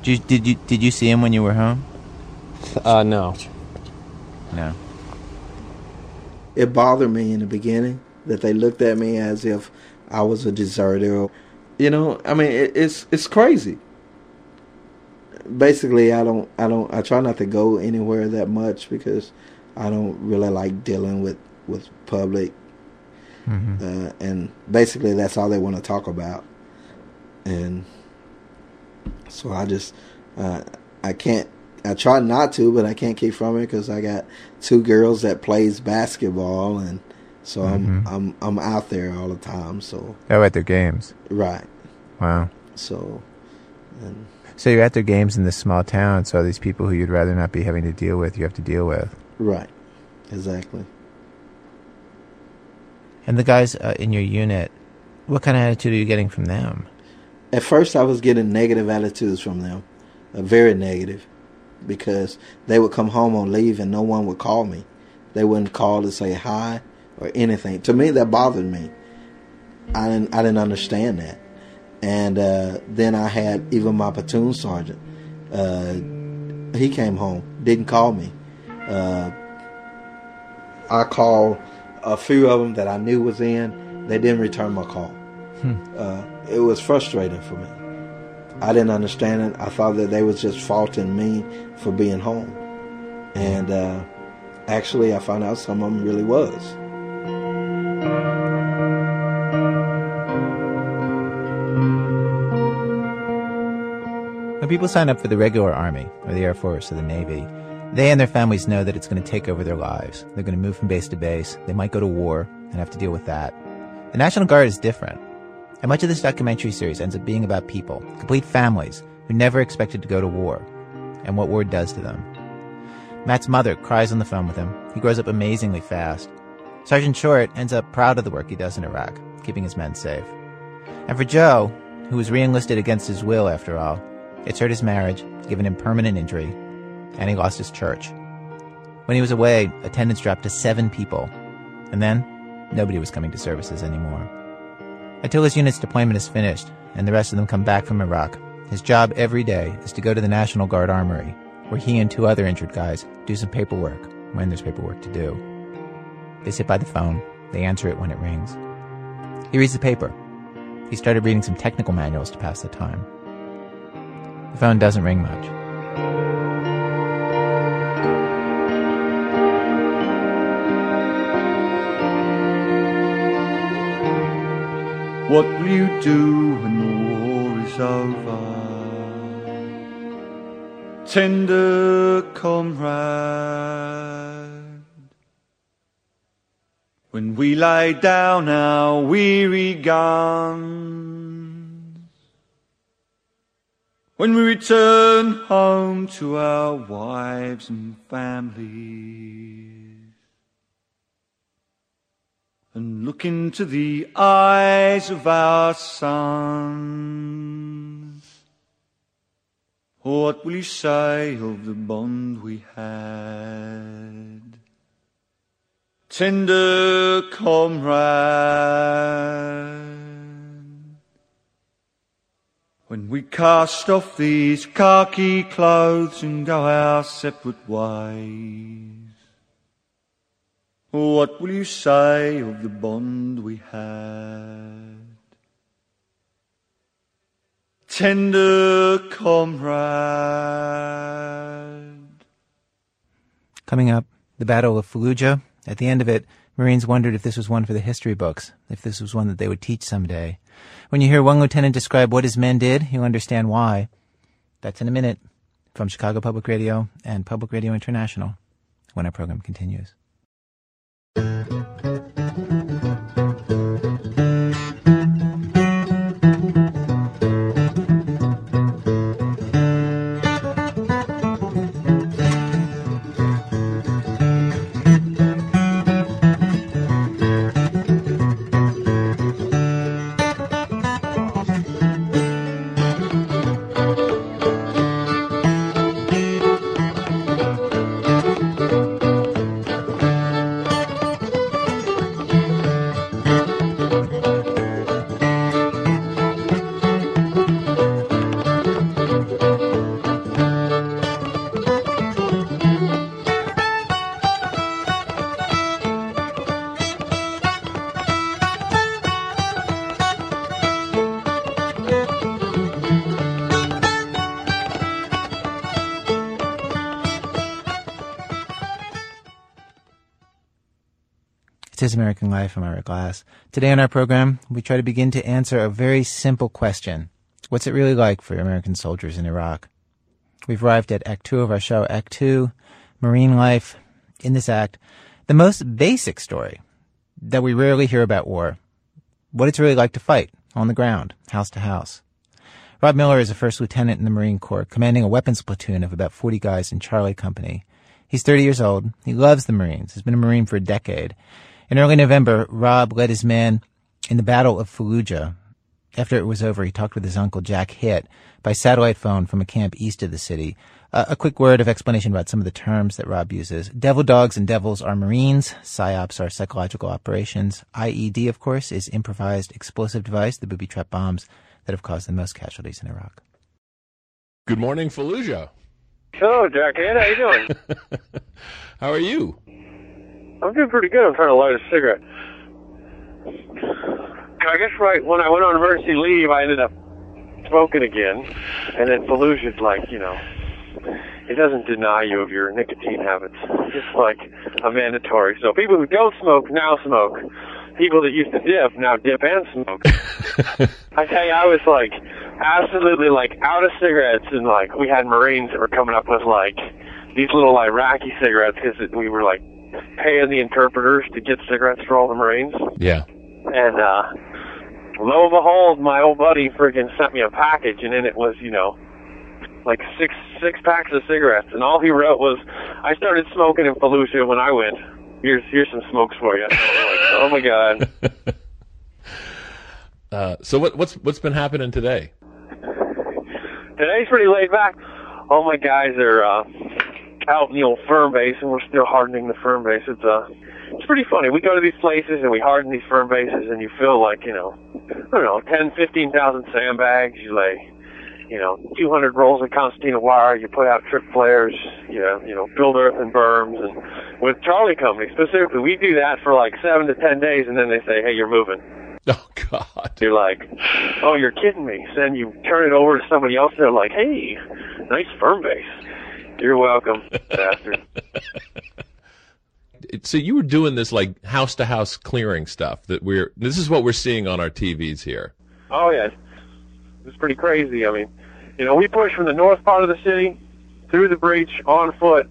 Did you, did you did you see him when you were home? Uh, no. No. It bothered me in the beginning that they looked at me as if I was a deserter. You know, I mean, it, it's it's crazy. Basically, I don't I don't I try not to go anywhere that much because I don't really like dealing with with public. Mm-hmm. Uh, and basically, that's all they want to talk about. And so I just uh, I can't I try not to, but I can't keep from it because I got two girls that plays basketball, and so Mhm. I'm I'm I'm out there all the time. So Oh, at their games. right, Wow. so and So you're at their games in this small town, so these people who you'd rather not be having to deal with, you have to deal with. right, exactly. And the guys uh, in your unit, what kind of attitude are you getting from them? At first, I was getting negative attitudes from them, uh, very negative, because they would come home on leave and no one would call me. They wouldn't call to say hi or anything. To me, that bothered me. I didn't, I didn't understand that. And uh, then I had even my platoon sergeant. Uh, he came home, didn't call me. Uh, I called a few of them that I knew was in. They didn't return my call. Hmm. Uh, it was frustrating for me. I didn't understand it. I thought that they was just faulting me for being home, and uh, actually, I found out some of them really was. When people sign up for the regular Army, or the Air Force, or the Navy, they and their families know that it's going to take over their lives. They're going to move from base to base. They might go to war and have to deal with that. The National Guard is different. And much of this documentary series ends up being about people, complete families, who never expected to go to war, and what war does to them. Matt's mother cries on the phone with him. He grows up amazingly fast. Sergeant Short ends up proud of the work he does in Iraq, keeping his men safe. And for Joe, who was reenlisted against his will after all, it's hurt his marriage, given him permanent injury, and he lost his church. When he was away, attendance dropped to seven people, and then nobody was coming to services anymore. Until his unit's deployment is finished and the rest of them come back from Iraq, his job every day is to go to the National Guard Armory, where he and two other injured guys do some paperwork when there's paperwork to do. They sit by the phone, they answer it when it rings. He reads the paper. He started reading some technical manuals to pass the time. The phone doesn't ring much. What will you do when the war is over? Tender comrade, when we lie down our weary guns, when we return home to our wives and families. And look into the eyes of our sons, what will you say of the bond we had? Tender comrade. When we cast off these khaki clothes and go our separate ways, what will you say of the bond we had? Tender comrade. Coming up, the Battle of Fallujah. At the end of it, Marines wondered if this was one for the history books, if this was one that they would teach someday. When you hear one lieutenant describe what his men did, you'll understand why. That's in a minute from Chicago Public Radio and Public Radio International when our program continues. It is American Life. I'm Ira Glass. Today on our program, we try to begin to answer a very simple question. What's it really like for American soldiers in Iraq? We've arrived at Act 2 of our show, Act 2, Marine Life. In this act, the most basic story that we rarely hear about war. What it's really like to fight on the ground, house to house. Rob Miller is a first lieutenant in the Marine Corps, commanding a weapons platoon of about 40 guys in Charlie Company. He's 30 years old. He loves the Marines. He's been a Marine for a decade. In early November, Rob led his men in the Battle of Fallujah. After it was over, he talked with his uncle Jack Hitt by satellite phone from a camp east of the city. Uh, a quick word of explanation about some of the terms that Rob uses. Devil dogs and devils are Marines. PSYOPs are psychological operations. IED, of course, is improvised explosive device, the booby trap bombs that have caused the most casualties in Iraq. Good morning, Fallujah. Hello, Jack. Hitt. How are you doing? How are you? I'm doing pretty good. I'm trying to light a cigarette. I guess right when I went on emergency leave, I ended up smoking again, and then Fallujah's like, you know, it doesn't deny you of your nicotine habits. It's just like a mandatory. So people who don't smoke now smoke. People that used to dip now dip and smoke. I tell you, I was like absolutely like out of cigarettes, and like we had Marines that were coming up with like these little Iraqi cigarettes because we were like paying the interpreters to get cigarettes for all the Marines. Yeah. And uh lo and behold, my old buddy friggin' sent me a package, and in it was, you know, like six six packs of cigarettes, and all he wrote was, "I started smoking in Fallujah when I went. Here's here's some smokes for you." like, oh my god. Uh, so what, what's what's been happening today? Today's pretty laid back. All my guys are uh, out in the old firm base, and we're still hardening the firm base. It's uh, it's pretty funny. We go to these places and we harden these firm bases, and you feel like you know, I don't know, ten, fifteen thousand sandbags. You lay, you know, two hundred rolls of concertina wire. You put out trip flares. You know, you know, build earthen berms, and with Charlie Company specifically, we do that for like seven to ten days, and then they say, hey, you're moving. Oh God! You're like, oh, you're kidding me. So then you turn it over to somebody else. And they're like, hey, nice firm base. You're welcome, bastard. So you were doing this like house to house clearing stuff that we're. This is what we're seeing on our TVs here. Oh yeah, it's pretty crazy. I mean, you know, we push from the north part of the city through the breach on foot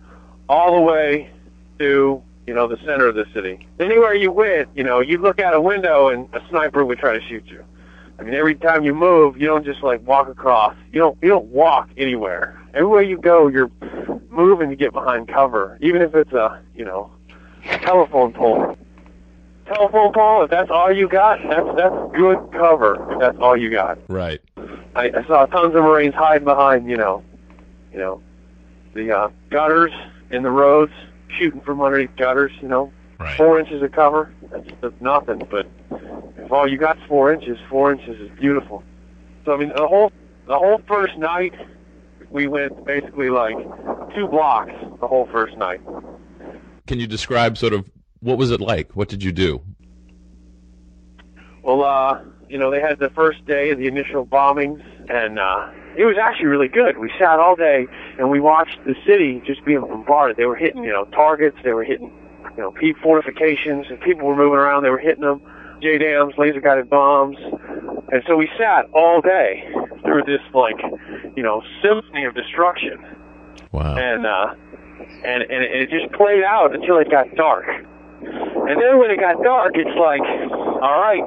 all the way to you know the center of the city. Anywhere you went, you know, you'd look out a window and a sniper would try to shoot you. I mean, every time you move, you don't just like walk across. You don't you don't walk anywhere. Everywhere you go, you're moving to get behind cover, even if it's a you know telephone pole. Telephone pole. If that's all you got, that's that's good cover. If that's all you got. Right. I, I saw tons of Marines hiding behind, you know, you know, the uh, gutters in the roads, shooting from underneath gutters. You know, four inches of cover. That's, that's nothing. But if all you got four inches, four inches is beautiful. So I mean, the whole the whole first night, we went basically like two blocks the whole first night. Can you describe sort of what was it like? What did you do? Well, uh, you know, they had the first day of the initial bombings, and uh, it was actually really good. We sat all day and we watched the city just being bombarded. They were hitting, you know, targets. They were hitting, you know, peep fortifications, and people were moving around. They were hitting them, JDAMs, laser guided bombs, and so we sat all day through this like, you know, symphony of destruction. Wow. And uh, and and it just played out until it got dark. And then when it got dark, it's like, all right,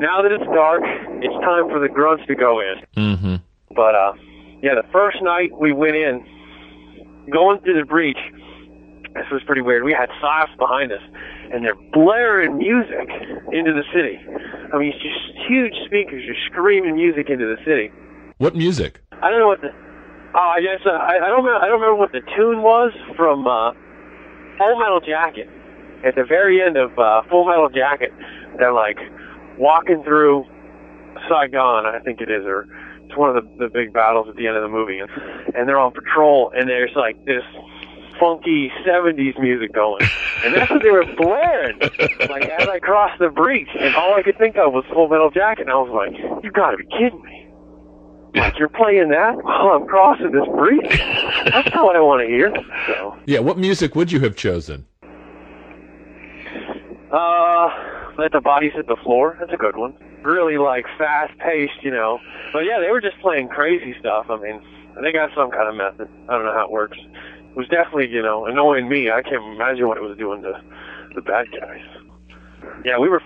now that it's dark, it's time for the grunts to go in. Mm-hmm. But uh, yeah, the first night we went in, going through the breach, this was pretty weird. We had PSYOPs behind us, and they're blaring music into the city. I mean, it's just huge speakers just screaming music into the city. What music? I don't know what the. Oh, I guess uh, I, I don't. Remember, I don't remember what the tune was from uh, Full Metal Jacket. At the very end of uh, Full Metal Jacket, they're like walking through Saigon, I think it is, or it's one of the, the big battles at the end of the movie, and, and they're on patrol, and there's like this funky 70s music going. And that's what they were blaring, like as I crossed the breach. And all I could think of was Full Metal Jacket. And I was like, you gotta be kidding me. Like, you're playing that while I'm crossing this breach? That's not what I want to hear. So, Yeah, what music would you have chosen? uh, let the bodies hit the floor. That's a good one. Really, like, fast paced, you know. But yeah, they were just playing crazy stuff. I mean, they got some kind of method. I don't know how it works. It was definitely, you know, annoying me. I can't imagine what it was doing to the bad guys. Yeah, we were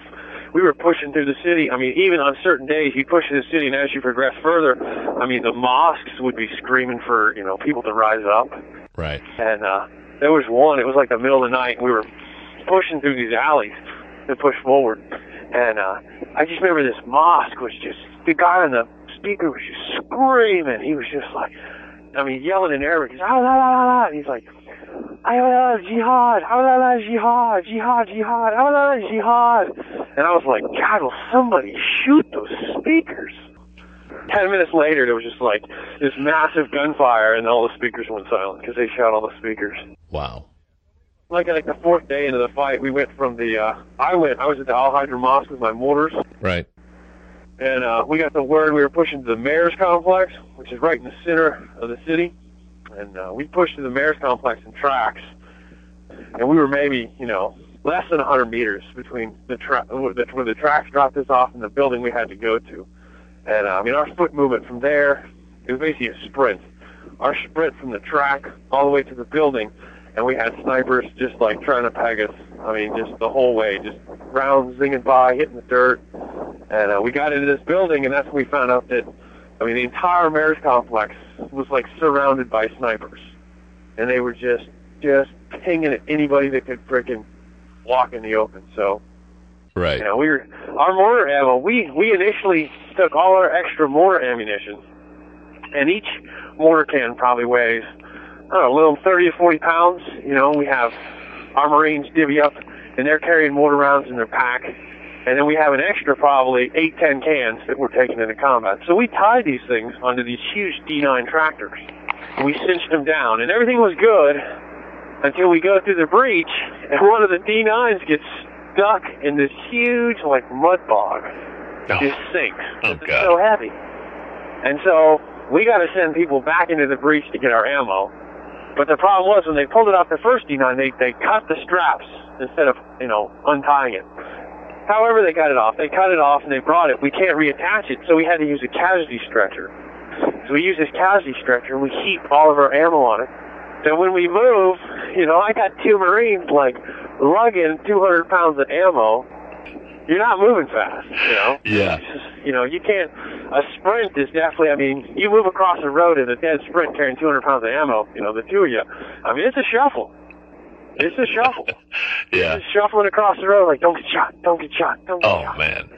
we were pushing through the city. I mean, even on certain days, you push through the city, and as you progress further, I mean, the mosques would be screaming for you know people to rise up. Right. And uh, there was one. It was like the middle of the night. And we were pushing through these alleys to push forward, and uh, I just remember this mosque was just the guy on the speaker was just screaming. He was just like, I mean, yelling in Arabic. He's ah, la, la, la, la. And he's like, ah, la, la, jihad, ah, la, la, jihad, jihad, jihad, ah, la, la, jihad. And I was like, God, will somebody shoot those speakers? Ten minutes later, there was just like this massive gunfire, and all the speakers went silent because they shot all the speakers. Wow. Like like the fourth day into the fight, we went from the. uh I went. I was at the Al Hydra Mosque with my mortars, Right. And uh we got the word we were pushing to the mayor's complex, which is right in the center of the city. And uh, we pushed to the mayor's complex in tracks, and we were maybe you know less than 100 meters between the tra- where the, tracks dropped us off and the building we had to go to. And uh, I mean, our foot movement from there, it was basically a sprint. Our sprint from the track all the way to the building, and we had snipers just like trying to peg us. I mean, just the whole way, just rounds zinging by, hitting the dirt. And uh, we got into this building, and that's when we found out that, I mean, the entire mayor's complex was like surrounded by snipers, and they were just just pinging at anybody that could frickin' walk in the open. So Right. you know, we were our mortar ammo. We we initially took all our extra mortar ammunition, and each mortar can probably weighs I don't know, a little thirty to forty pounds. You know, we have our Marines divvy up, and they're carrying mortar rounds in their pack, and then we have an extra probably eight ten cans that we're taking into combat. So we tied these things onto these huge D9 tractors. And we cinched them down, and everything was good until we go through the breach, and one of the D9s gets stuck in this huge like mud bog. Oh. Just sinks. Oh, it's so heavy. And so we got to send people back into the breach to get our ammo. But the problem was when they pulled it off the first D9, they they cut the straps instead of you know untying it. However, they got it off. They cut it off and they brought it. We can't reattach it, so we had to use a casualty stretcher. So we use this casualty stretcher and we heap all of our ammo on it. So when we move, you know, I got two Marines like lugging 200 pounds of ammo. You're not moving fast, you know. Yeah. Just- You know, you can't. A sprint is definitely. I mean, you move across the road in a dead sprint carrying 200 pounds of ammo. You know, the two of you. I mean, it's a shuffle. It's a shuffle. Yeah. Just shuffling across the road like, don't get shot, don't get shot, don't get Oh shot. Oh man.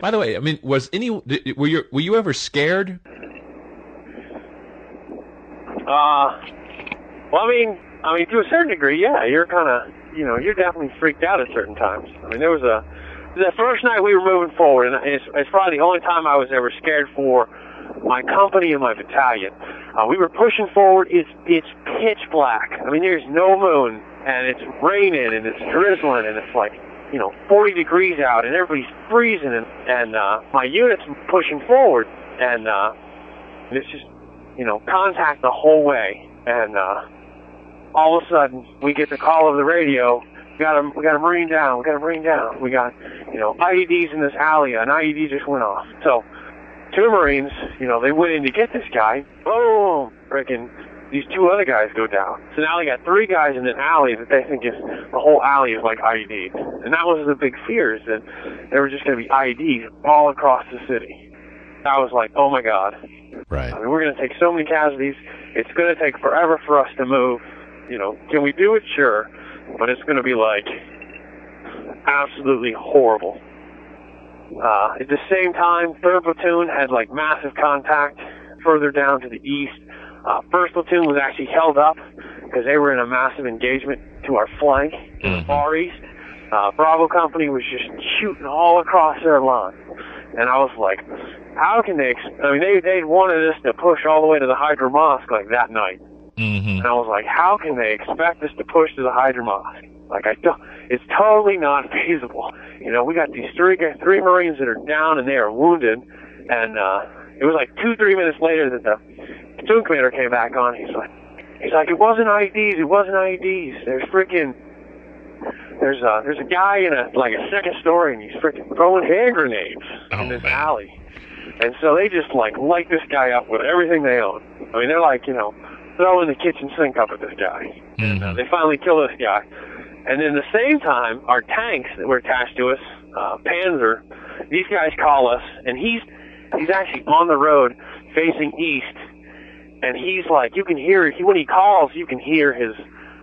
By the way, I mean, was any were you were you ever scared? Uh, well, I mean, I mean, to a certain degree, yeah. You're kind of, you know, you're definitely freaked out at certain times. I mean, there was a the first night we were moving forward, and it's, it's probably the only time I was ever scared for my company and my battalion. Uh, we were pushing forward. It's it's pitch black. I mean, there's no moon, and it's raining, and it's drizzling, and it's like you know 40 degrees out, and everybody's freezing, and and uh, my unit's pushing forward, and uh, it's just you know contact the whole way, and uh, all of a sudden we get the call of the radio. We got a we got a marine down. We got a marine down. We got you know IEDs in this alley. An IED just went off. So two marines, you know, they went in to get this guy. Boom! Freaking these two other guys go down. So now they got three guys in an alley that they think is the whole alley is like IEDs. And that was the big fear is that there were just going to be IEDs all across the city. I was like, oh my god. Right. I mean, we're going to take so many casualties. It's going to take forever for us to move. You know, can we do it? Sure. But it's going to be like absolutely horrible. Uh, at the same time, third platoon had like massive contact further down to the east. Uh, first platoon was actually held up because they were in a massive engagement to our flank in the far east. Uh, Bravo Company was just shooting all across their line, and I was like, "How can they?" Ex- I mean, they they wanted us to push all the way to the Hydra Mosque like that night, mm-hmm. and I was like, "How can they expect us to push to the Hydra Mosque?" Like I don't, it's totally not feasible. You know, we got these three three Marines that are down and they are wounded, and uh, it was like two three minutes later that the platoon commander came back on. He's like, he's like, it wasn't IEDs, it wasn't IEDs. There's freaking there's a there's a guy in a like a second story and he's freaking throwing hand grenades in this alley. And so they just like light this guy up with everything they own. I mean, they're like, you know, throwing the kitchen sink up at this guy. And uh, they finally kill this guy. And then the same time, our tanks that were attached to us, uh, Panzer, these guys call us, and he's he's actually on the road facing east, and he's like, you can hear he when he calls, you can hear his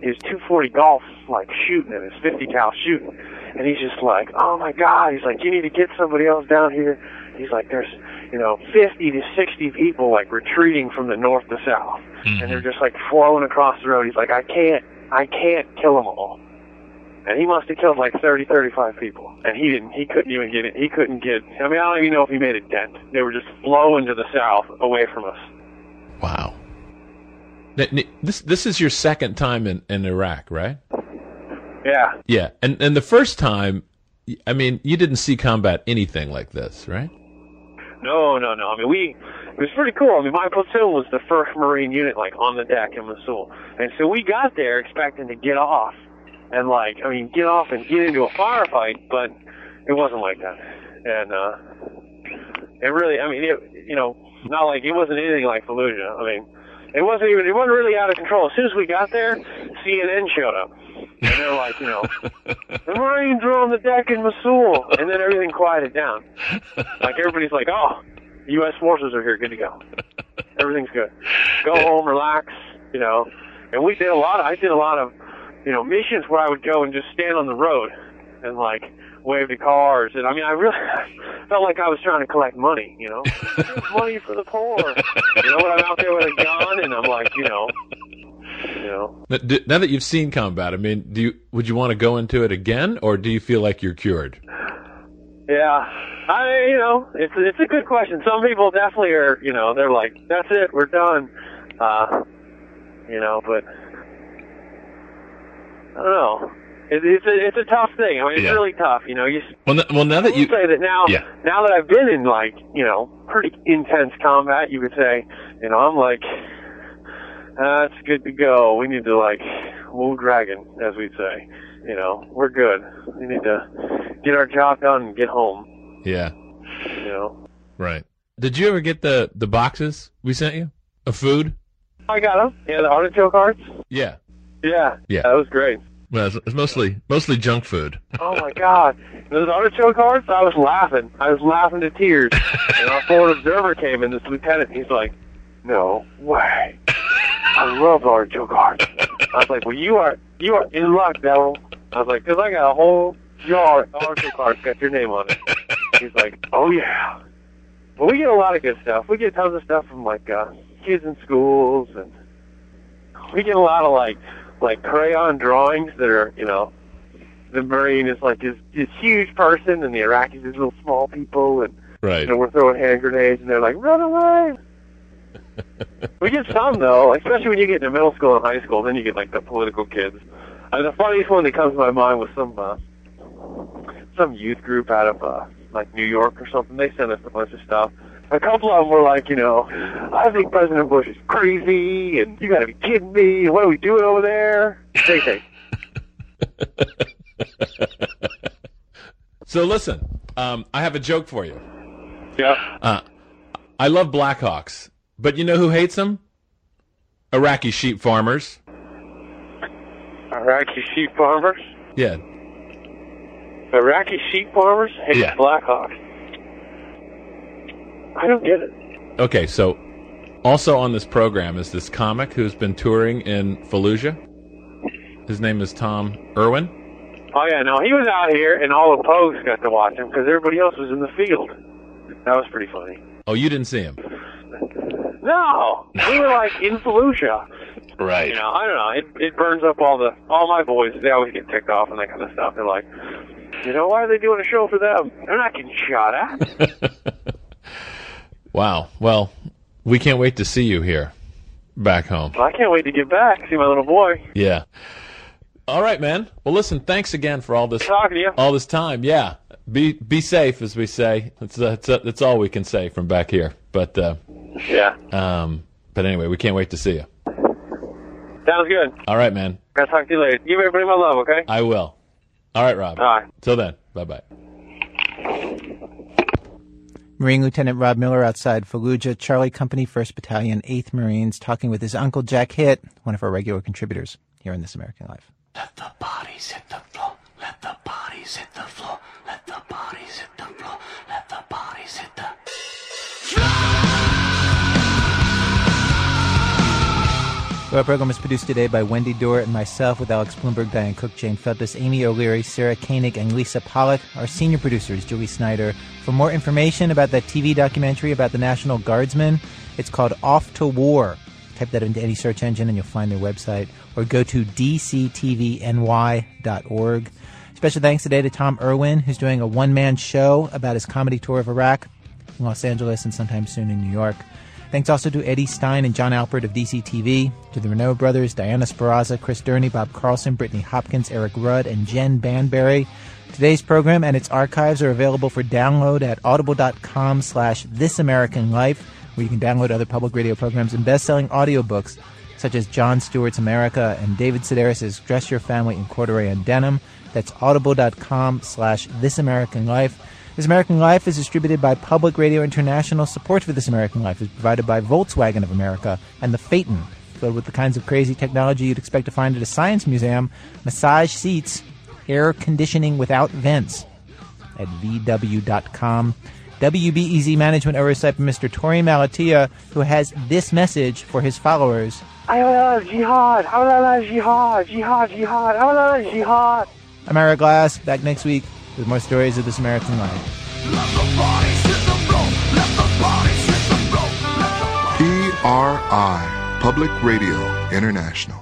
his 240 golf like shooting and his 50 cal shooting, and he's just like, oh my god, he's like, you need to get somebody else down here. He's like, there's you know 50 to 60 people like retreating from the north to south, and they're mm-hmm. just like flowing across the road. He's like, I can't, I can't kill them all. And he must have killed like 30, 35 people. And he didn't, he couldn't even get it. He couldn't get, I mean, I don't even know if he made a dent. They were just flowing to the south away from us. Wow. This this is your second time in, in Iraq, right? Yeah. Yeah, and and the first time, I mean, you didn't see combat anything like this, right? No, no, no. I mean, we, it was pretty cool. I mean, my platoon was the first Marine unit, like, on the deck in Mosul. And so we got there expecting to get off and, like, I mean, get off and get into a firefight, but it wasn't like that. And, uh, it really, I mean, it, you know, not like, it wasn't anything like Fallujah. I mean, it wasn't even, it wasn't really out of control. As soon as we got there, CNN showed up. And they're like, you know, the Marines are on the deck in Mosul. And then everything quieted down. Like everybody's like, oh, U.S. forces are here, good to go. Everything's good. Go home, relax, you know. And we did a lot. Of, I did a lot of, you know, missions where I would go and just stand on the road and like wave to cars. And I mean, I really felt like I was trying to collect money, you know, money for the poor. You know, when I'm out there with a gun and I'm like, you know, you know. Now d- now that you've seen combat, I mean, do you would you want to go into it again, or do you feel like you're cured? Yeah, I you know it's it's a good question. Some people definitely are you know they're like that's it we're done, uh, you know. But I don't know. It, it's a it's a tough thing. I mean it's Yeah. really tough. You know you. Well, well, now that you would say that now Yeah. now that I've been in like you know pretty intense combat, you could say you know I'm like uh, it's good to go. We need to like move dragon as we'd say. You know we're good. We need to get our job done and get home. yeah, You know. right. Did you ever get the the boxes we sent you of food? I got them. Yeah, the artichoke hearts. Yeah, Yeah. Yeah. That was great. Well, it's, it's mostly mostly junk food. Oh my god. Those artichoke hearts, I was laughing. I was laughing to tears. and our forward observer came in, this lieutenant, he's like, No way. I love artichoke hearts. I was like, Well you are you are in luck, devil. I was like, 'Cause I got a whole jar of artichoke hearts got your name on it. He's like, Oh yeah. Well we get a lot of good stuff. We get tons of stuff from like uh kids in schools and we get a lot of like like crayon drawings that are, you know, the Marine is like this this huge person and the Iraqis is little small people and Right. you know, we're throwing hand grenades and they're like, Run away We get some though, especially when you get into middle school and high school, then you get like the political kids. And the funniest one that comes to my mind was some uh some youth group out of uh like New York or something. They sent us a bunch of stuff. A couple of them were like, you know, I think President Bush is crazy, and you got to be kidding me. What are we doing over there? So listen, um, I have a joke for you. Yeah. Uh, I love Blackhawks, but you know who hates them? Iraqi sheep farmers. Iraqi sheep farmers. Yeah. Iraqi sheep farmers hate Yeah. Blackhawks. I don't get it. Okay, so also on this program is this comic who's been touring in Fallujah. His name is Tom Irwin. Oh yeah, no, he was out here, and all the Pogues got to watch him because everybody else was in the field. That was pretty funny. Oh, you didn't see him. No, we were like in Fallujah. Right. You know, I don't know. It it burns up all the all my boys. They always get ticked off and that kind of stuff. They're like, you know, why are they doing a show for them? They're not getting shot at. Wow. Well, we can't wait to see you here back home. I can't wait to get back see my little boy. Yeah. All right, man. Well, listen, thanks again for all this Talking to you. all this time. Yeah. Be be safe as we say. That's uh, that's, uh, that's all we can say from back here. But uh Yeah, um but anyway, we can't wait to see you. sounds good. All right, man. I'll talk to you later. Give everybody my love, okay? I will. All right, Rob. All right. Till then. Bye-bye. Marine Lieutenant Rob Miller outside Fallujah, Charlie Company, 1st Battalion, 8th Marines, talking with his uncle Jack Hitt, one of our regular contributors here in This American Life. Let the bodies hit the floor. Let the bodies hit the floor. Let the bodies hit the floor. Let the bodies hit the. Our program is produced today by Wendy Dorr and myself with Alex Blumberg, Diane Cook, Jane Feltus, Amy O'Leary, Sarah Koenig, and Lisa Pollak. Our senior producer is Julie Snyder. For more information about that TV documentary about the National Guardsmen, it's called Off to War. Type that into any search engine and you'll find their website, or go to dctvny.org. Special thanks today to Tom Irwin, who's doing a one man show about his comedy tour of Iraq in Los Angeles and sometime soon in New York. Thanks also to Eddie Stein and Jon Alpert of DCTV, to the Renaud brothers, Diana Sparaza, Chris Durney, Bob Carlson, Brittany Hopkins, Eric Rudd, and Jen Banbury. Today's program and its archives are available for download at audible.com slash This American Life, where you can download other public radio programs and best-selling audiobooks such as Jon Stewart's America and David Sedaris' Dress Your Family in Corduroy and Denim. That's audible.com slash This American Life. This American Life is distributed by Public Radio International. Support for This American Life is provided by Volkswagen of America and the Phaeton, filled with the kinds of crazy technology you'd expect to find at a science museum, massage seats, air conditioning without vents at VW.com. WBEZ Management Oversight Mr. Torey Malatia, who has this message for his followers. Jihad, jihad, jihad, jihad, jihad. I'm Ira Glass, back next week with more stories of the American life. PRI, Public Radio International.